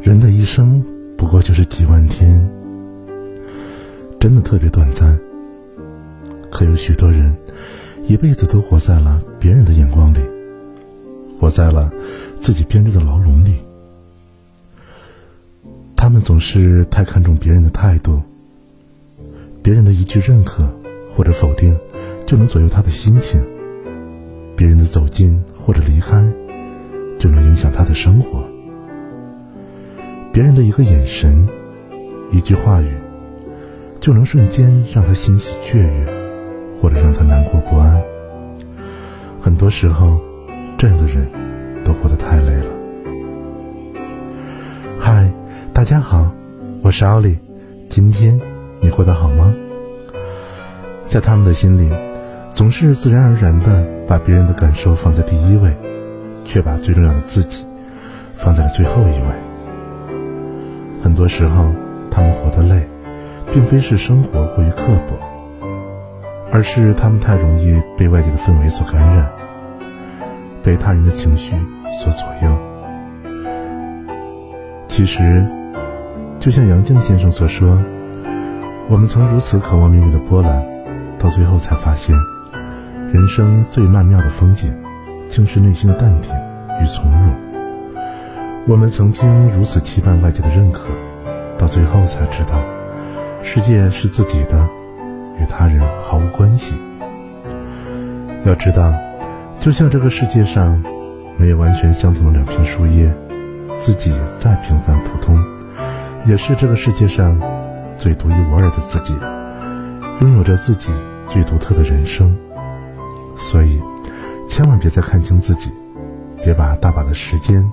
人的一生不过就是几万天，真的特别短暂。可有许多人一辈子都活在了别人的眼光里，活在了自己编织的牢笼里。他们总是太看重别人的态度，别人的一句认可或者否定就能左右他的心情，别人的走近或者离开就能影响他的生活。别人的一个眼神，一句话语，就能瞬间让他欣喜雀跃，或者让他难过不安。很多时候，这样的人都活得太累了。大家好，我是奥利，今天你过得好吗？在他们的心里，总是自然而然的把别人的感受放在第一位，却把最重要的自己放在了最后一位。很多时候，他们活得累，并非是生活过于刻薄，而是他们太容易被外界的氛围所感染，被他人的情绪所左右。其实，就像杨绛先生所说：“我们曾如此渴望命运的波澜，到最后才发现，人生最曼妙的风景，竟是内心的淡定与从容。”我们曾经如此期盼外界的认可，到最后才知道，世界是自己的，与他人毫无关系。要知道，就像这个世界上没有完全相同的两片树叶，自己再平凡普通，也是这个世界上最独一无二的自己，拥有着自己最独特的人生。所以，千万别再看清自己，别把大把的时间。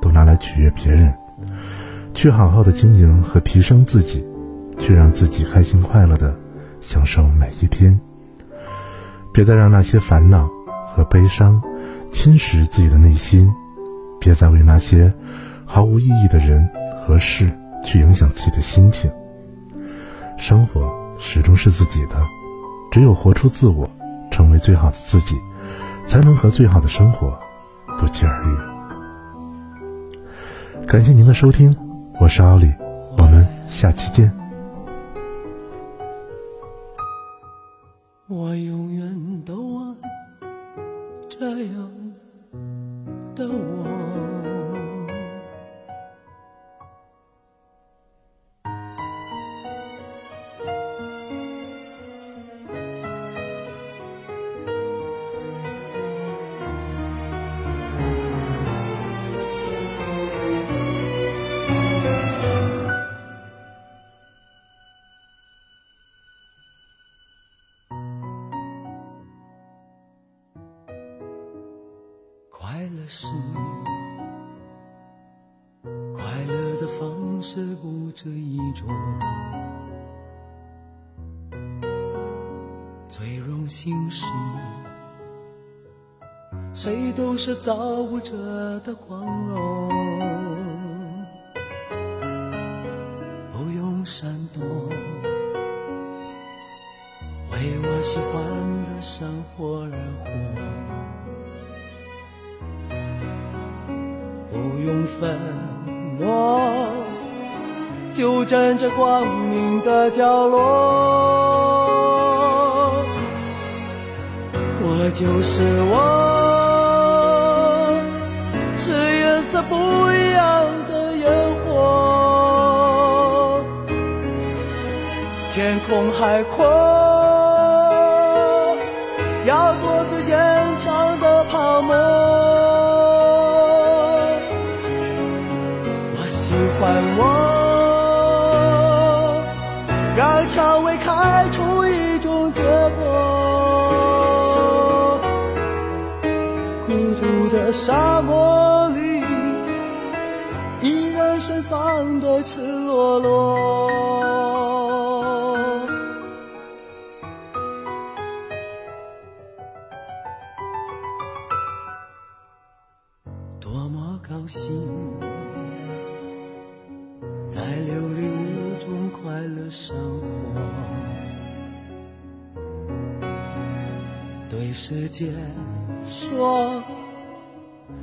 都拿来取悦别人，去好好的经营和提升自己，去让自己开心快乐的享受每一天。别再让那些烦恼和悲伤侵蚀自己的内心，别再为那些毫无意义的人和事去影响自己的心情。生活始终是自己的，只有活出自我，成为最好的自己，才能和最好的生活不期而遇。感谢您的收听，我是奥里，我们下期见。我永远都爱这样的我。快乐是快乐的方式不止一种，最荣幸是谁都是造物者的光荣，不用闪躲，为我喜欢的生活而活。用愤怒，就站在光明的角落。我就是我，是颜色不一样的烟火。天空海阔，沙漠里，依然盛放的赤裸裸。多么高兴！在琉璃屋中快乐。生活，对世界说，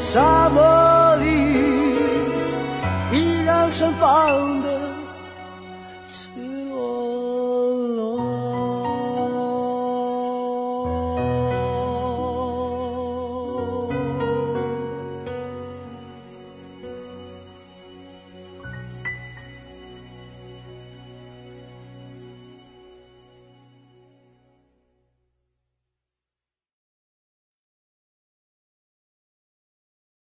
沙漠